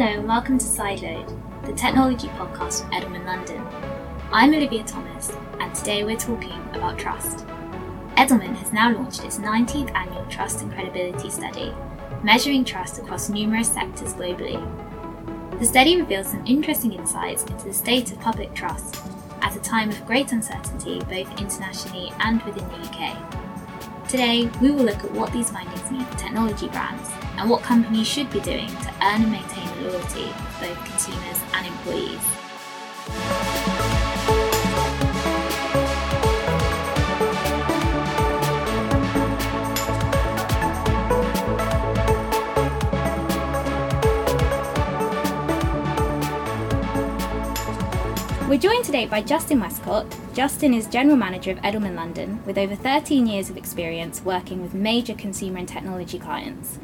Hello and welcome to Sideload, the technology podcast from Edelman London. I'm Olivia Thomas, and today we're talking about trust. Edelman has now launched its 19th annual Trust and Credibility Study, measuring trust across numerous sectors globally. The study reveals some interesting insights into the state of public trust at a time of great uncertainty both internationally and within the UK. Today, we will look at what these findings mean for technology brands and what companies should be doing to earn and maintain the loyalty of both consumers and employees. We're joined today by Justin Westcott. Justin is General Manager of Edelman London with over 13 years of experience working with major consumer and technology clients.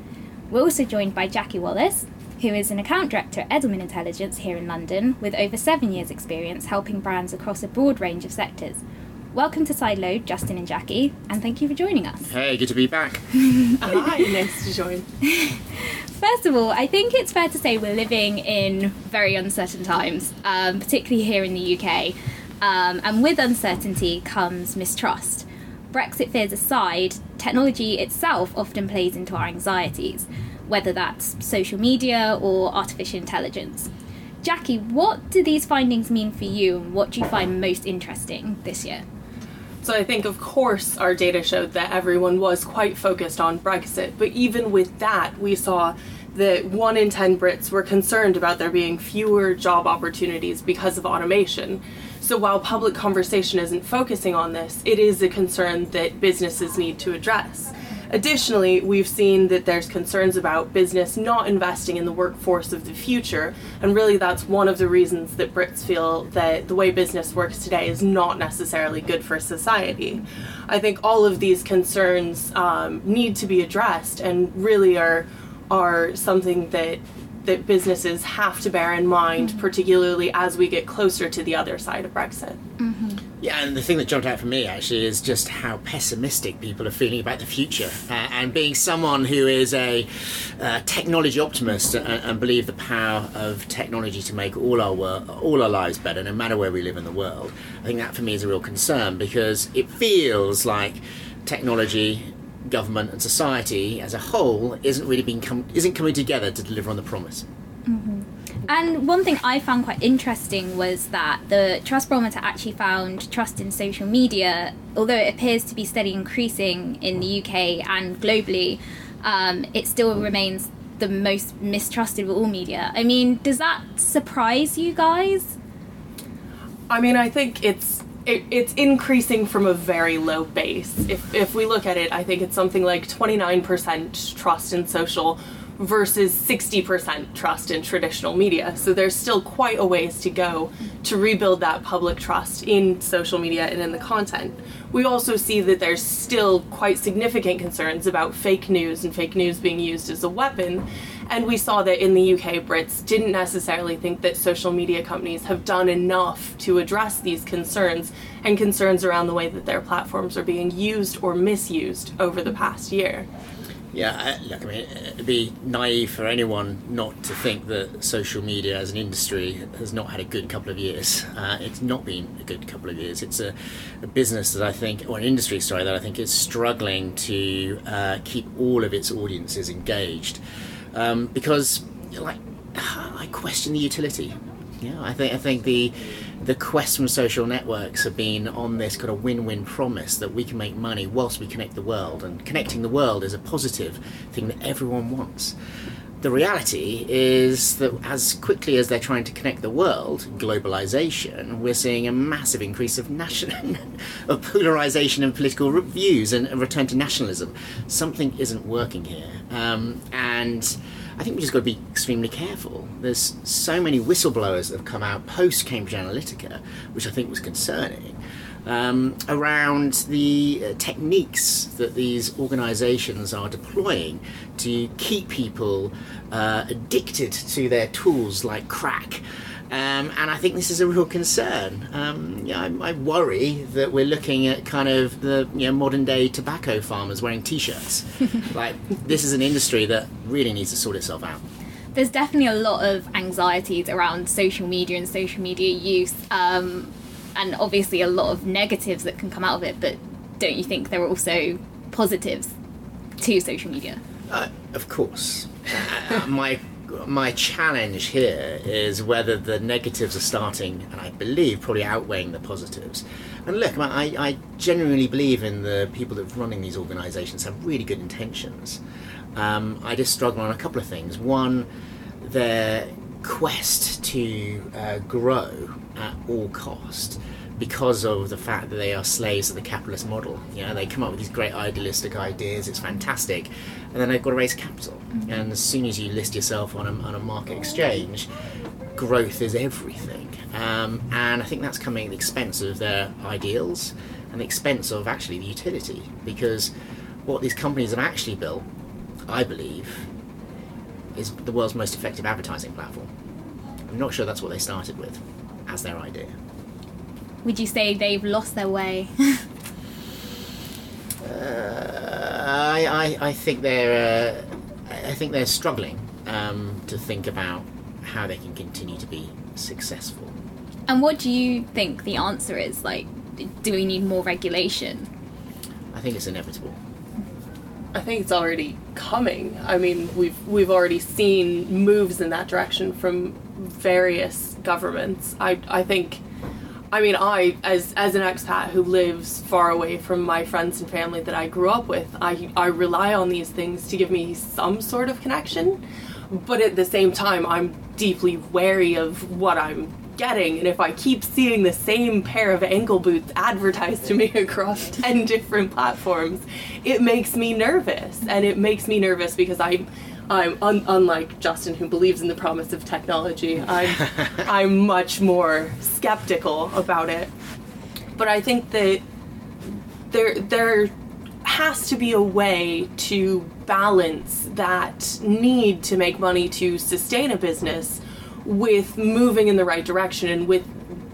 We're also joined by Jackie Wallace, who is an account director at Edelman Intelligence here in London with over seven years' experience helping brands across a broad range of sectors. Welcome to Sideload, Justin and Jackie, and thank you for joining us. Hey, good to be back. Hi, nice to join. First of all, I think it's fair to say we're living in very uncertain times, um, particularly here in the UK. Um, and with uncertainty comes mistrust. Brexit fears aside, technology itself often plays into our anxieties, whether that's social media or artificial intelligence. Jackie, what do these findings mean for you and what do you find most interesting this year? So I think, of course, our data showed that everyone was quite focused on Brexit, but even with that, we saw that one in 10 Brits were concerned about there being fewer job opportunities because of automation. So while public conversation isn't focusing on this, it is a concern that businesses need to address. Additionally, we've seen that there's concerns about business not investing in the workforce of the future, and really that's one of the reasons that Brits feel that the way business works today is not necessarily good for society. I think all of these concerns um, need to be addressed and really are are something that that businesses have to bear in mind, mm-hmm. particularly as we get closer to the other side of Brexit. Mm-hmm. Yeah, and the thing that jumped out for me actually is just how pessimistic people are feeling about the future. Uh, and being someone who is a uh, technology optimist and, and believe the power of technology to make all our work, all our lives better, no matter where we live in the world, I think that for me is a real concern because it feels like technology government and society as a whole isn't really being com- isn't coming together to deliver on the promise. Mm-hmm. And one thing I found quite interesting was that the trust barometer actually found trust in social media, although it appears to be steadily increasing in the UK and globally, um, it still remains the most mistrusted of all media. I mean, does that surprise you guys? I mean, I think it's it, it's increasing from a very low base. If, if we look at it, I think it's something like 29% trust in social versus 60% trust in traditional media. So there's still quite a ways to go to rebuild that public trust in social media and in the content. We also see that there's still quite significant concerns about fake news and fake news being used as a weapon and we saw that in the UK, Brits didn't necessarily think that social media companies have done enough to address these concerns and concerns around the way that their platforms are being used or misused over the past year. Yeah, look, I mean, it'd be naive for anyone not to think that social media as an industry has not had a good couple of years. Uh, it's not been a good couple of years. It's a, a, business that I think, or an industry, sorry, that I think is struggling to uh, keep all of its audiences engaged um, because like I question the utility. Yeah, I think I think the the quest from social networks have been on this kind of win-win promise that we can make money whilst we connect the world, and connecting the world is a positive thing that everyone wants. The reality is that as quickly as they're trying to connect the world, globalization, we're seeing a massive increase of national, of polarization and political views and a return to nationalism. Something isn't working here, um, and I think we just got to be extremely careful. There's so many whistleblowers that have come out post Cambridge Analytica, which I think was concerning, um, around the uh, techniques that these organisations are deploying to keep people uh, addicted to their tools like crack. Um, and I think this is a real concern. Um, yeah, I, I, worry that we're looking at kind of the you know, modern day tobacco farmers wearing T-shirts. like this is an industry that really needs to sort itself out. there's definitely a lot of anxieties around social media and social media use, um, and obviously a lot of negatives that can come out of it. But don't you think there are also positives to social media? Uh, of course. Uh, my my challenge here is whether the negatives are starting, and I believe probably outweighing the positives. And look, I, I genuinely believe in the people that are running these organisations have really good intentions. Um, I just struggle on a couple of things. One, their quest to uh, grow at all cost because of the fact that they are slaves of the capitalist model. You know, they come up with these great idealistic ideas, it's fantastic, and then they've got to raise capital. Mm-hmm. And as soon as you list yourself on a, on a market exchange, growth is everything. Um, and I think that's coming at the expense of their ideals and the expense of actually the utility. Because what these companies have actually built, I believe, is the world's most effective advertising platform. I'm not sure that's what they started with as their idea would you say they've lost their way? uh, I, I, I think they're uh, I think they're struggling um, to think about how they can continue to be successful. And what do you think the answer is? Like, do we need more regulation? I think it's inevitable. I think it's already coming. I mean, we've we've already seen moves in that direction from various governments. I I think I mean, I as as an expat who lives far away from my friends and family that I grew up with, I I rely on these things to give me some sort of connection. But at the same time, I'm deeply wary of what I'm getting, and if I keep seeing the same pair of ankle boots advertised to me across 10 different platforms, it makes me nervous. And it makes me nervous because I I'm un- unlike Justin, who believes in the promise of technology. I'm I'm much more skeptical about it. But I think that there there has to be a way to balance that need to make money to sustain a business with moving in the right direction and with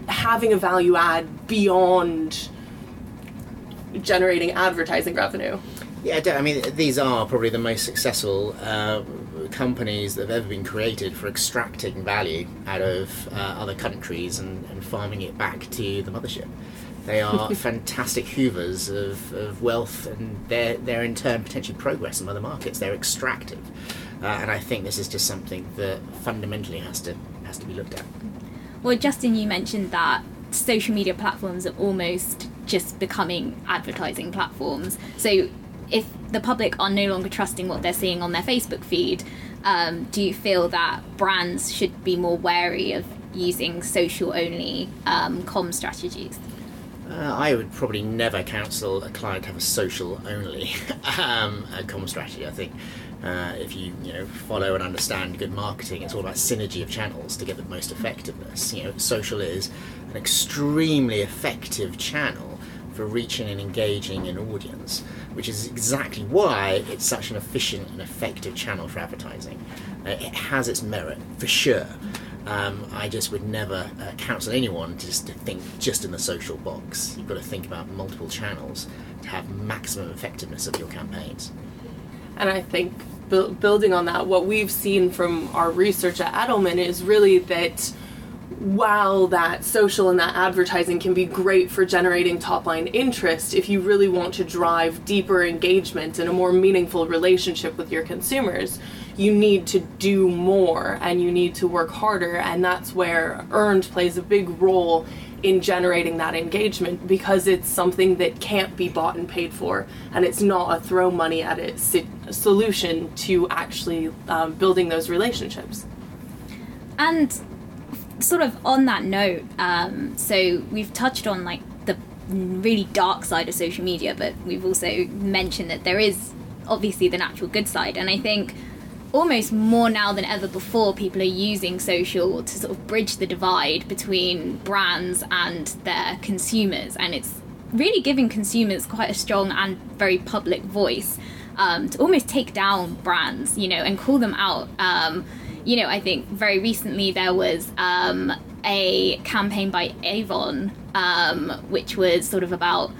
having a value add beyond generating advertising revenue. Yeah, I mean, these are probably the most successful uh, companies that have ever been created for extracting value out of uh, other countries and, and, farming it back to the mothership. They are fantastic hoovers of, of wealth, and they're, they're in turn potentially progress in other markets. They're extractive, uh, and I think this is just something that fundamentally has to has to be looked at. Well, Justin, you mentioned that social media platforms are almost just becoming advertising platforms. So if the public are no longer trusting what they're seeing on their Facebook feed, um, do you feel that brands should be more wary of using social only um, com strategies? Uh, I would probably never counsel a client to have a social only um, com strategy. I think uh, if you you know follow and understand good marketing, it's all about synergy of channels to get the most effectiveness. You know, social is an extremely effective channel for reaching and engaging an audience, which is exactly why it's such an efficient and effective channel for advertising. Uh, it has its merit, for sure. Um, I just would never uh, counsel anyone to just to think just in the social box. You've got to think about multiple channels to have maximum effectiveness of your campaigns. And I think bu- building on that, what we've seen from our research at Edelman is really that while that social and that advertising can be great for generating top line interest, if you really want to drive deeper engagement and a more meaningful relationship with your consumers, you need to do more and you need to work harder. And that's where earned plays a big role in generating that engagement because it's something that can't be bought and paid for and it's not a throw money at it solution to actually um, building those relationships. And sort of on that note, um, so we've touched on like the really dark side of social media, but we've also mentioned that there is obviously the natural good side, and I think almost more now than ever before, people are using social to sort of bridge the divide between brands and their consumers, and it's really giving consumers quite a strong and very public voice um, to almost take down brands, you know, and call them out. Um, you know, I think very recently there was um, a campaign by Avon, um, which was sort of about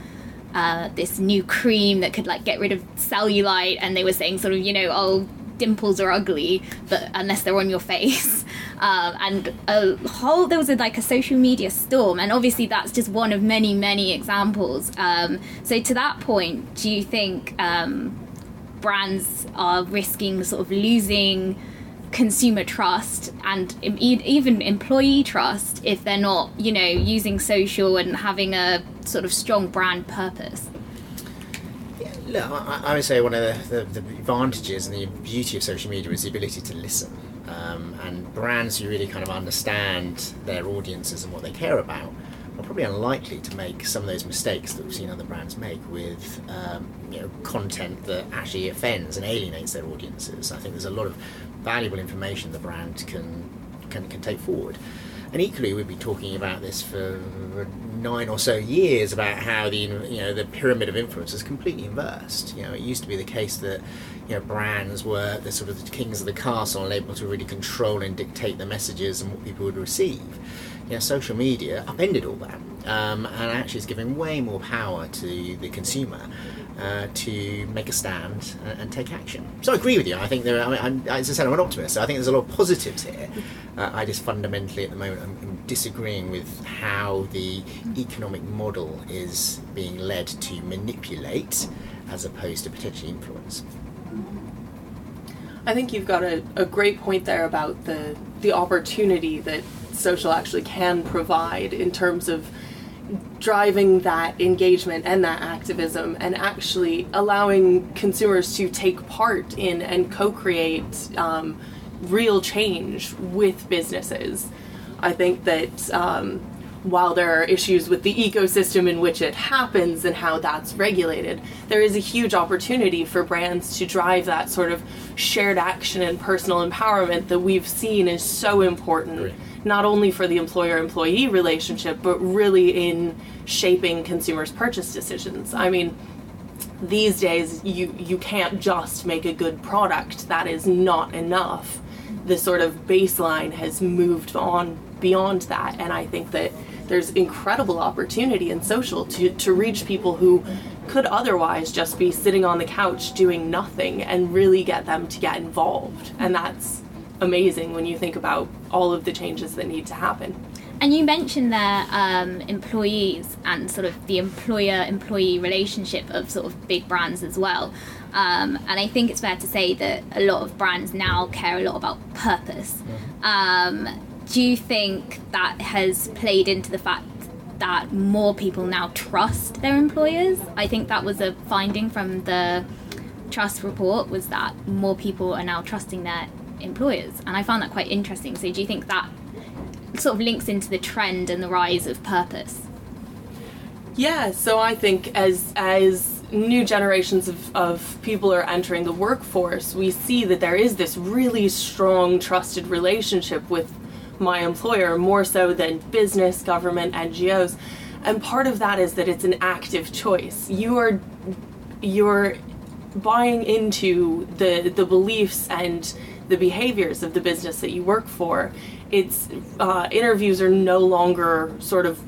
uh, this new cream that could like get rid of cellulite, and they were saying sort of, you know, oh, dimples are ugly, but unless they're on your face. Um, and a whole there was a, like a social media storm, and obviously that's just one of many many examples. Um, so to that point, do you think um, brands are risking sort of losing? Consumer trust and even employee trust if they're not, you know, using social and having a sort of strong brand purpose. Look, I, would say one of the, the, the, advantages and the beauty of social media is the ability to listen. Um, and brands who really kind of understand their audiences and what they care about are probably unlikely to make some of those mistakes that we've seen other brands make with um, you know content that actually offends and alienates their audiences. I think there's a lot of valuable information the brand can can, can take forward. And equally, we've been talking about this for nine or so years about how the you know the pyramid of influence is completely inversed. You know, it used to be the case that you know brands were the sort of the kings of the castle and able to really control and dictate the messages and what people would receive. You know, social media upended all that, um, and actually is giving way more power to the consumer uh, to make a stand and, and, take action. So I agree with you. I think there. Are, I mean, as I said, I'm an optimist. So I think there's a lot of positives here. Uh, I just fundamentally, at the moment, I'm, I'm, disagreeing with how the economic model is being led to manipulate, as opposed to potentially influence. I think you've got a, a great point there about the the opportunity that social actually can provide in terms of driving that engagement and that activism and actually allowing consumers to take part in and co-create um, real change with businesses i think that um, while there are issues with the ecosystem in which it happens and how that's regulated, there is a huge opportunity for brands to drive that sort of shared action and personal empowerment that we've seen is so important. Great not only for the employer employee relationship, but really in shaping consumers' purchase decisions. I mean, these days you you can't just make a good product. That is not enough. The sort of baseline has moved on beyond that and i think that there's incredible opportunity in social to, to reach people who could otherwise just be sitting on the couch doing nothing and really get them to get involved. And that's amazing when you think about all of the changes that need to happen. And you mentioned there um, employees and sort of the employer-employee relationship of sort of big brands as well. Um, and I think it's fair to say that a lot of brands now care a lot about purpose. Mm-hmm. Um, do you think that has played into the fact that more people now trust their employers? I think that was a finding from the trust report was that more people are now trusting their employers. And I found that quite interesting. So, do you think that sort of links into the trend and the rise of purpose? Yeah, so I think as as new generations of, of people are entering the workforce, we see that there is this really strong trusted relationship with my employer, more so than business, government, NGOs. And part of that is that it's an active choice. You are you're buying into the the beliefs and the behaviors of the business that you work for. It's uh, interviews are no longer sort of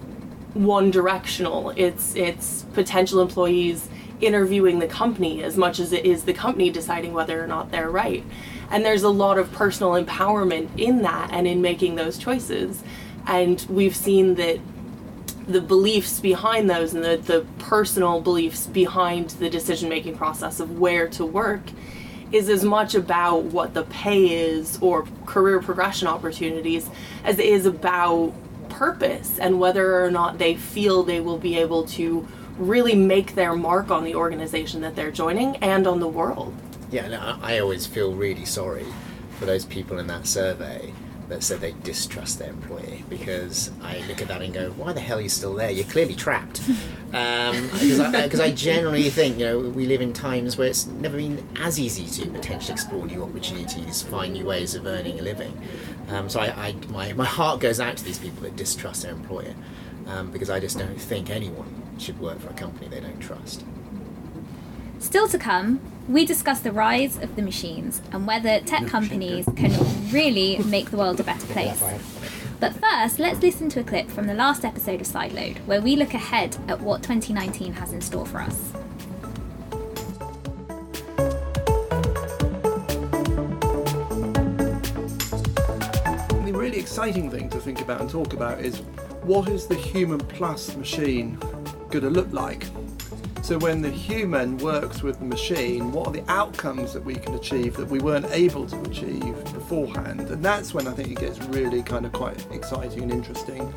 one directional. It's it's potential employees interviewing the company as much as it is the company deciding whether or not they're right. And there's a lot of personal empowerment in that and in making those choices. And we've seen that the beliefs behind those and the, the personal beliefs behind the decision making process of where to work is as much about what the pay is or career progression opportunities as it is about purpose and whether or not they feel they will be able to really make their mark on the organization that they're joining and on the world. Yeah, I always feel really sorry for those people in that survey that said they distrust their employee because I look at that and go, why the hell are you still there? You're clearly trapped. Because um, I, I, generally think, you know, we live in times where it's never been as easy to potentially explore new opportunities, find new ways of earning a living. Um, so I, I, my, my heart goes out to these people that distrust their employer um, because I just don't think anyone should work for a company they don't trust. Still to come, we discuss the rise of the machines and whether tech companies can really make the world a better place. But first, let's listen to a clip from the last episode of Sideload, where we look ahead at what 2019 has in store for us. The really exciting thing to think about and talk about is what is the human plus machine going to look like so when the human works with the machine, what are the outcomes that we can achieve that we weren't able to achieve beforehand? And that's when I think it gets really kind of quite exciting and interesting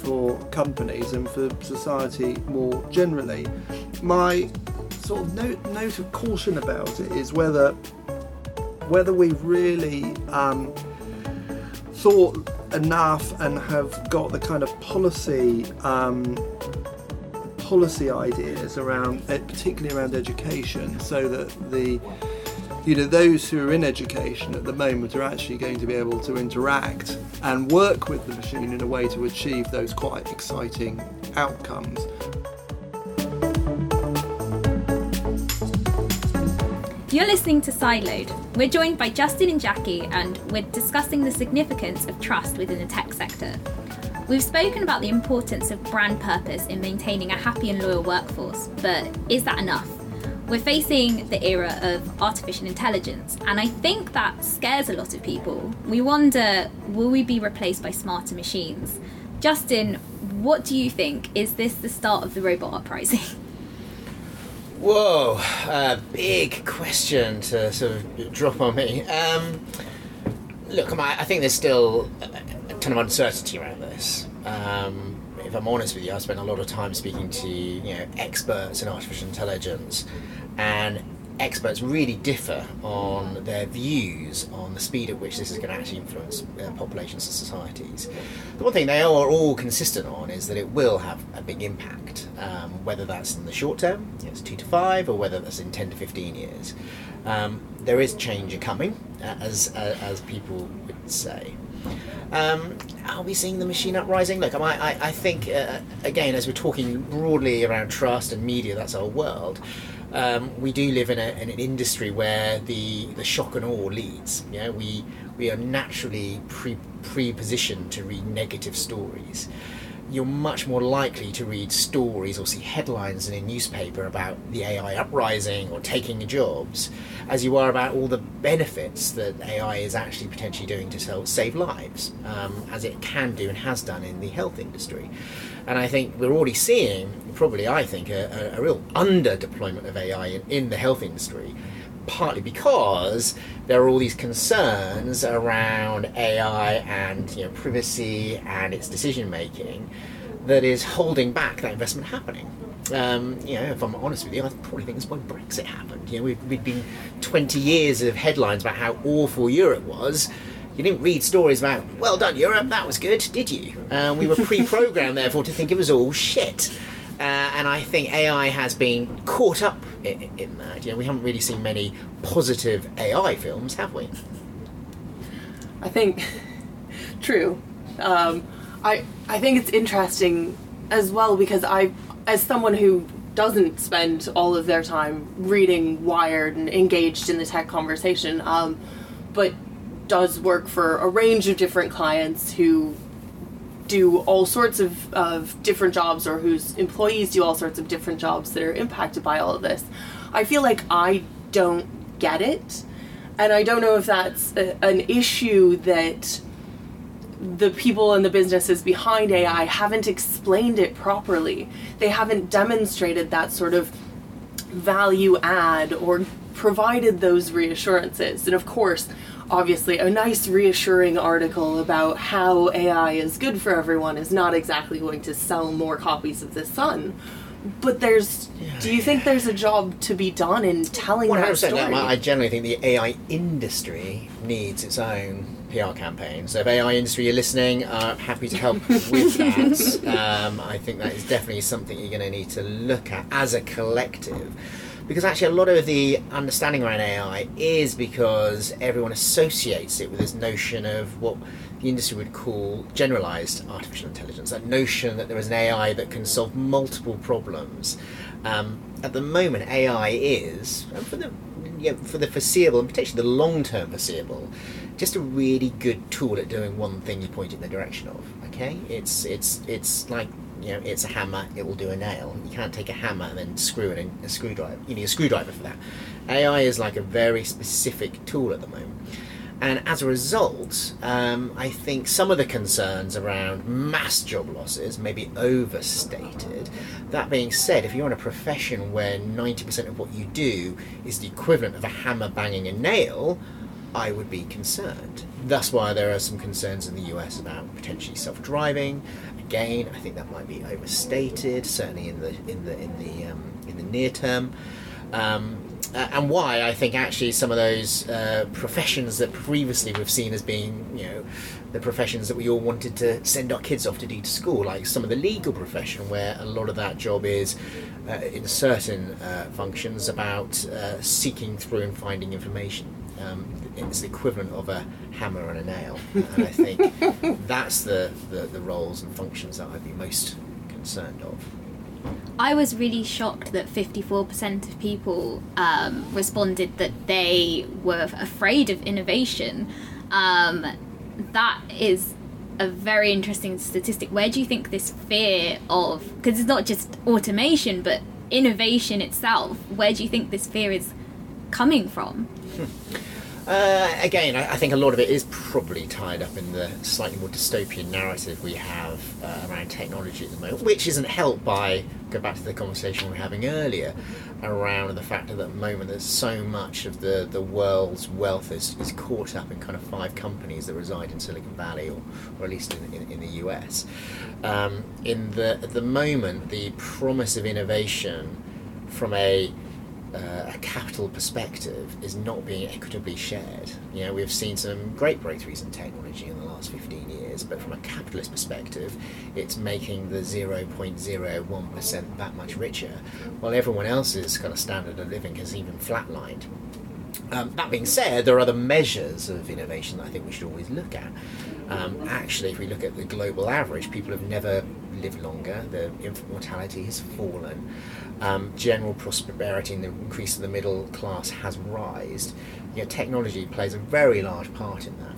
for companies and for society more generally. My sort of note, note of caution about it is whether whether we've really um, thought enough and have got the kind of policy um, policy ideas around, eh, particularly around education, so that the you know those who are in education at the moment are actually going to be able to interact and work with the machine in a way to achieve those quite exciting outcomes. You're listening to Sideload. We're joined by Justin and Jackie, and we're discussing the significance of trust within the tech sector. We've spoken about the importance of brand purpose in maintaining a happy and loyal workforce, but is that enough? We're facing the era of artificial intelligence, and I think that scares a lot of people. We wonder will we be replaced by smarter machines? Justin, what do you think? Is this the start of the robot uprising? Whoa, uh, big question to sort of drop on me. Um, look, I think there's still ton of uncertainty around this. Um, if I'm honest with you, I spent a lot of time speaking to you know experts in artificial intelligence, and experts really differ on their views on the speed at which this is going to actually influence uh, populations and societies. The one thing they are all consistent on is that it will have a big impact, um, whether that's in the short term, it's two to five, or whether that's in 10 to 15 years. Um, there is change coming, uh, as, uh, as people would say. Um, are we seeing the machine uprising? Look, I, I, I think, uh, again, as we're talking broadly around trust and media, that's our world. Um, we do live in, a, in, an industry where the, the shock and awe leads. Yeah, we we are naturally pre pre positioned to read negative stories you're much more likely to read stories or see headlines in a newspaper about the AI uprising or taking jobs as you are about all the benefits that AI is actually potentially doing to save lives, um, as it can do and has done in the health industry. And I think we're already seeing, probably I think, a, a real under deployment of AI in, in the health industry partly because there are all these concerns around AI and you know, privacy and its decision making that is holding back that investment happening. Um, you know, if I'm honest with you, I probably think it's why Brexit happened. You know, we've, we've been 20 years of headlines about how awful Europe was. You didn't read stories about, well done Europe, that was good, did you? Uh, we were pre-programmed, therefore, to think it was all shit. Uh, and I think AI has been caught up in, in, that. You know, we haven't really seen many positive AI films, have we? I think true. Um, I I think it's interesting as well because I, as someone who doesn't spend all of their time reading Wired and engaged in the tech conversation, um, but does work for a range of different clients who do all sorts of, of different jobs or whose employees do all sorts of different jobs that are impacted by all of this. I feel like I don't get it. And I don't know if that's a, an issue that the people and the businesses behind AI haven't explained it properly. They haven't demonstrated that sort of value add or provided those reassurances. And of course, obviously, a nice reassuring article about how AI is good for everyone is not exactly going to sell more copies of The Sun. But there's, do you think there's a job to be done in telling 100%, that story? I generally think the AI industry needs its own PR campaign. So if AI industry you're listening, I'm happy to help with that. Um, I think that is definitely something you're going to need to look at as a collective because actually a lot of the understanding around AI is because everyone associates it with this notion of what the industry would call generalized artificial intelligence, that notion that there is an AI that can solve multiple problems. Um, at the moment, AI is, for the, you know, for the foreseeable and potentially the long term foreseeable, just a really good tool at doing one thing you point in the direction of. Okay, it's it's it's like you know, it's a hammer, it will do a nail. You can't take a hammer and then screw it in a screwdriver. You need a screwdriver for that. AI is like a very specific tool at the moment. And as a result, um, I think some of the concerns around mass job losses may be overstated. That being said, if you're in a profession where 90% of what you do is the equivalent of a hammer banging a nail, I would be concerned. That's why there are some concerns in the US about potentially self-driving. Again, I think that might be overstated, certainly in the in the in the um, in the near term. Um, and why I think actually some of those uh, professions that previously we've seen as being, you know, the professions that we all wanted to send our kids off to do to school, like some of the legal profession, where a lot of that job is uh, in certain uh, functions about uh, seeking through and finding information. Um, it's the equivalent of a hammer and a nail, and I think that's the, the, the roles and functions that I'd be most concerned of. I was really shocked that 54% of people um, responded that they were afraid of innovation. Um, that is a very interesting statistic. Where do you think this fear of, because it's not just automation, but innovation itself, where do you think this fear is coming from? Uh, again, I, I, think a lot of it is probably tied up in the slightly more dystopian narrative we have uh, around technology at the moment, which isn't helped by, go back to the conversation we were having earlier, around the fact that at the moment there's so much of the, the world's wealth is, is caught up in kind of five companies that reside in Silicon Valley or, or at least in, in, in the US. Um, in the, at the moment, the promise of innovation from a uh, a capital perspective is not being equitably shared. You know, we've seen some great breakthroughs in technology in the last 15 years, but from a capitalist perspective, it's making the 0.01% that much richer, while everyone else's kind of standard of living has even flatlined. Um, that being said, there are other measures of innovation that I think we should always look at. Um, actually, if we look at the global average, people have never lived longer, the infant mortality has fallen um, general prosperity and the increase of the middle class has risen, technology plays a very large part in that.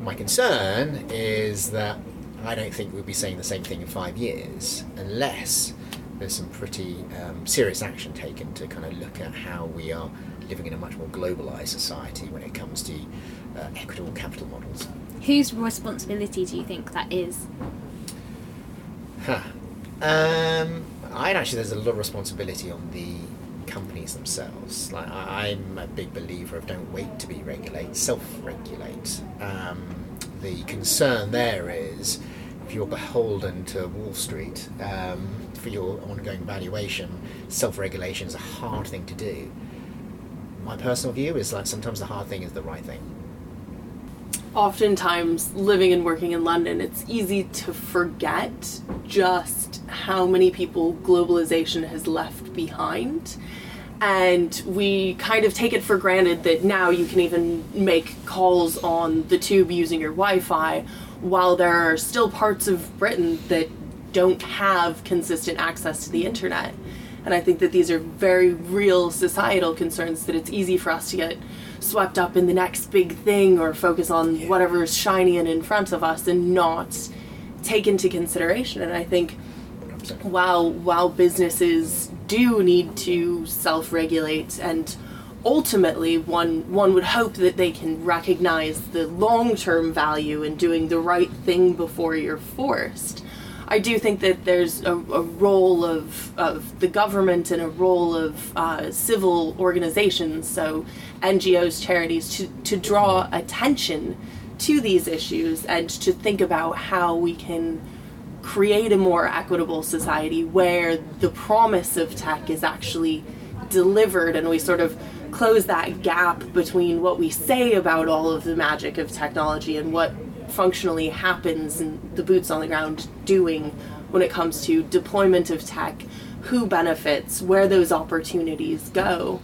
My concern is that I don't think we'll be saying the same thing in five years unless there's some pretty um, serious action taken to kind of look at how we are living in a much more globalized society when it comes to uh, equitable capital models. Whose responsibility do you think that is? Huh. Um, I actually there's a lot of responsibility on the companies themselves. Like I, am a big believer of don't wait to be regulated, self-regulate. Um, the concern there is if you're beholden to Wall Street um, for your ongoing valuation, self-regulation is a hard thing to do. My personal view is like sometimes the hard thing is the right thing oftentimes living and working in London, it's easy to forget just how many people globalization has left behind. And we kind of take it for granted that now you can even make calls on the tube using your Wi Fi, while there are still parts of Britain that don't have consistent access to the internet. And I think that these are very real societal concerns that it's easy for us to get swept up in the next big thing or focus on yeah. is shiny and in front of us and not take into consideration. And I think while while businesses do need to self-regulate and ultimately one one would hope that they can recognize the long-term value in doing the right thing before you're forced I do think that there's a, a role of, of the government and a role of uh, civil organizations, so NGOs, charities, to, to draw attention to these issues and to think about how we can create a more equitable society where the promise of tech is actually delivered and we sort of close that gap between what we say about all of the magic of technology and what functionally happens and the boots on the ground doing when it comes to deployment of tech, who benefits, where those opportunities go.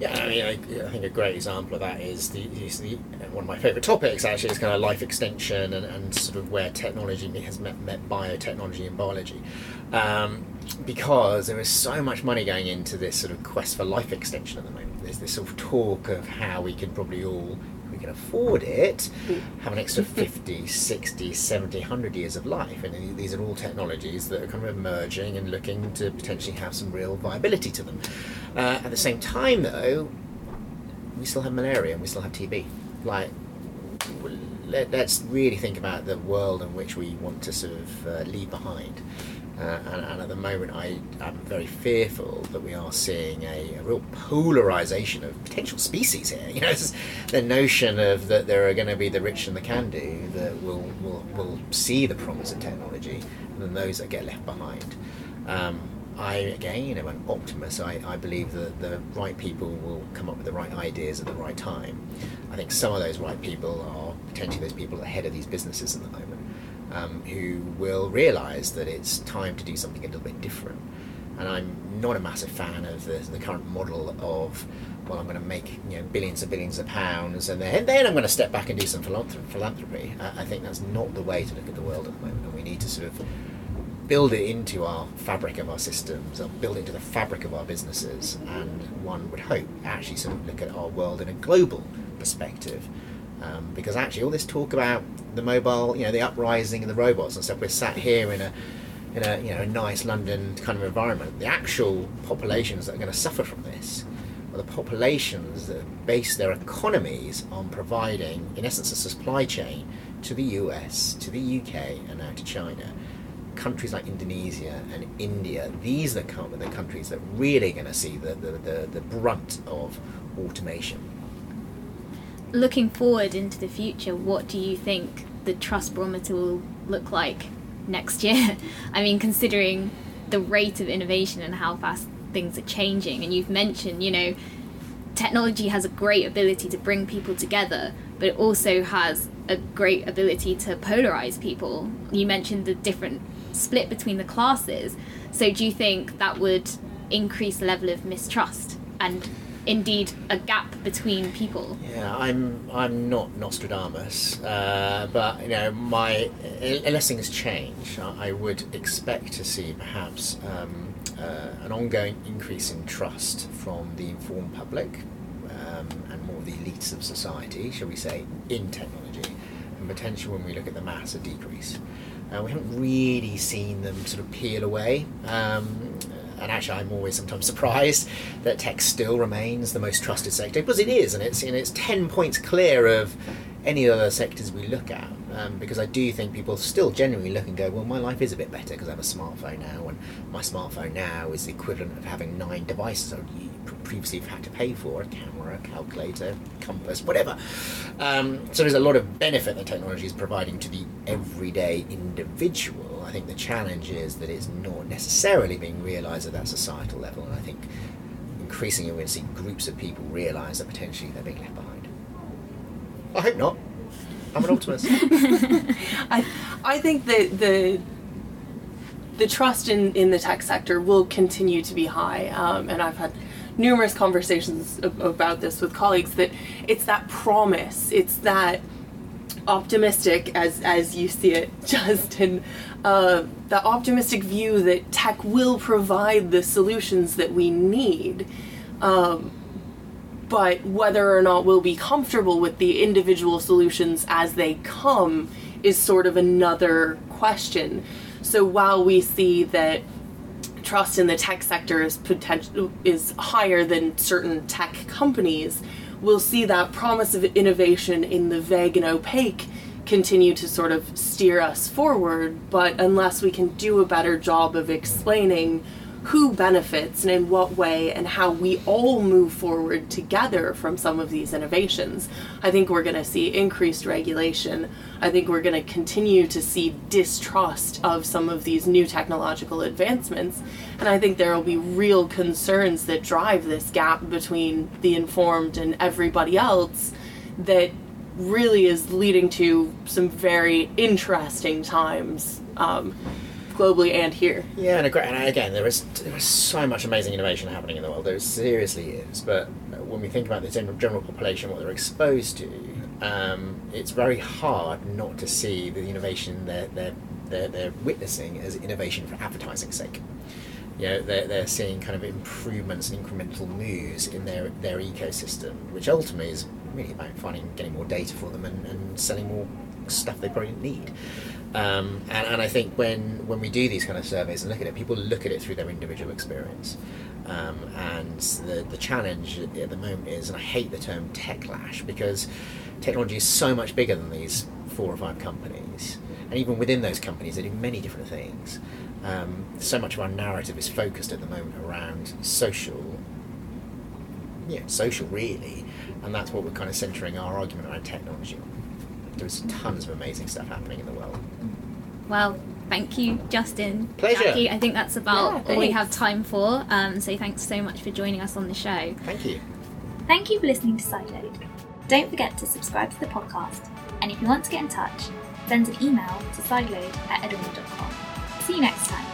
Yeah, I mean, I, I, think a great example of that is the, is the one of my favourite topics actually is kind of life extension and, and sort of where technology has met, met biotechnology and biology. Um, because there is so much money going into this sort of quest for life extension at the moment. There's this sort of talk of how we can probably all can afford it, have an extra 50, 60, 70, 100 years of life. And these are all technologies that are kind of emerging and looking to potentially have some real viability to them. Uh, at the same time, though, we still have malaria and we still have TB. like let, us really think about the world in which we want to sort of uh, leave behind. Uh, and, and, at the moment, I, am very fearful that we are seeing a, a, real polarization of potential species here. You know, the notion of that there are going to be the rich and the can do that will, will, will see the promise of technology, and then those that get left behind. Um, I again am an optimist. I, I believe that the right people will come up with the right ideas at the right time. I think some of those right people are potentially those people ahead of these businesses at the moment um, who will realise that it's time to do something a little bit different. And I'm not a massive fan of the, the current model of, well, I'm going to make you know billions and billions of pounds, and then, then I'm going to step back and do some philanthropy. I, I think that's not the way to look at the world at the moment, and we need to sort of build it into our fabric of our systems, or build it into the fabric of our businesses, and one would hope actually sort of look at our world in a global perspective um, because actually, all this talk about the mobile, you know, the uprising and the robots and stuff, we're sat here in a in a you know a nice London kind of environment. The actual populations that are going to suffer from this are the populations that base their economies on providing, in essence, a supply chain to the US, to the UK, and now to China. Countries like Indonesia and India, these are the, countries that really are going to see the, the, the, the brunt of automation looking forward into the future, what do you think the trust barometer will look like next year? I mean, considering the rate of innovation and how fast things are changing, and you've mentioned, you know, technology has a great ability to bring people together, but it also has a great ability to polarize people. You mentioned the different split between the classes. So, do you think that would increase the level of mistrust and indeed a gap between people. Yeah, I'm I'm not Nostradamus, uh, but you know, my unless things change, I would expect to see perhaps um, uh, an ongoing increase in trust from the informed public um, and more of the elites of society, shall we say, in technology, and potentially when we look at the mass, a decrease. Uh, we haven't really seen them sort of peel away. Um, and actually I'm always sometimes surprised that tech still remains the most trusted sector because it is, and it's know, it's ten points clear of any other sectors we look at. Um, because I do think people still genuinely look and go, well, my life is a bit better because I have a smartphone now, and my smartphone now is the equivalent of having nine devices you previously had to pay for a camera, a calculator, compass, whatever. Um, so there's a lot of benefit that technology is providing to the everyday individual I think the challenge is that it's not necessarily being realised at that societal level, and I think increasingly we're going to see groups of people realise that potentially they're being left behind. I hope not. I'm an optimist. I, I think that the the trust in, in the tech sector will continue to be high, um, and I've had numerous conversations about this with colleagues that it's that promise, it's that optimistic as as you see it, Justin. Uh, the optimistic view that tech will provide the solutions that we need. Um, but whether or not we'll be comfortable with the individual solutions as they come is sort of another question. So while we see that trust in the tech sector is potential is higher than certain tech companies, we'll see that promise of innovation in the vague and opaque continue to sort of steer us forward. But unless we can do a better job of explaining who benefits and in what way and how we all move forward together from some of these innovations. I think we're going to see increased regulation. I think we're going to continue to see distrust of some of these new technological advancements. And I think there will be real concerns that drive this gap between the informed and everybody else that really is leading to some very interesting times. Um, globally and here. Yeah, and, and again, there is there is so much amazing innovation happening in the world. There seriously is. But when we think about the general, population, what they're exposed to, um, it's very hard not to see the innovation they're, they're, they're, they're witnessing as innovation for advertising sake. You know, they're, they're seeing kind of improvements and incremental moves in their, their ecosystem, which ultimately is really about finding getting more data for them and, and selling more stuff they probably need. Um, and, and I think when, when we do these kind of surveys and look at it, people look at it through their individual experience. Um, and the, the challenge at the moment is, and I hate the term techlash because technology is so much bigger than these four or five companies. And even within those companies, they do many different things. Um, so much of our narrative is focused at the moment around social, yeah, social really, and that's what we're kind of centering our argument around technology on. There's tons of amazing stuff happening in the world. Well, thank you, Justin. Pleasure. Jackie. I think that's about Yeah, all we have time for. Um, so thanks so much for joining us on the show. Thank you. Thank you for listening to Sideload. Don't forget to subscribe to the podcast, and if you want to get in touch, send an email to sideload at edelman.com. See you next time.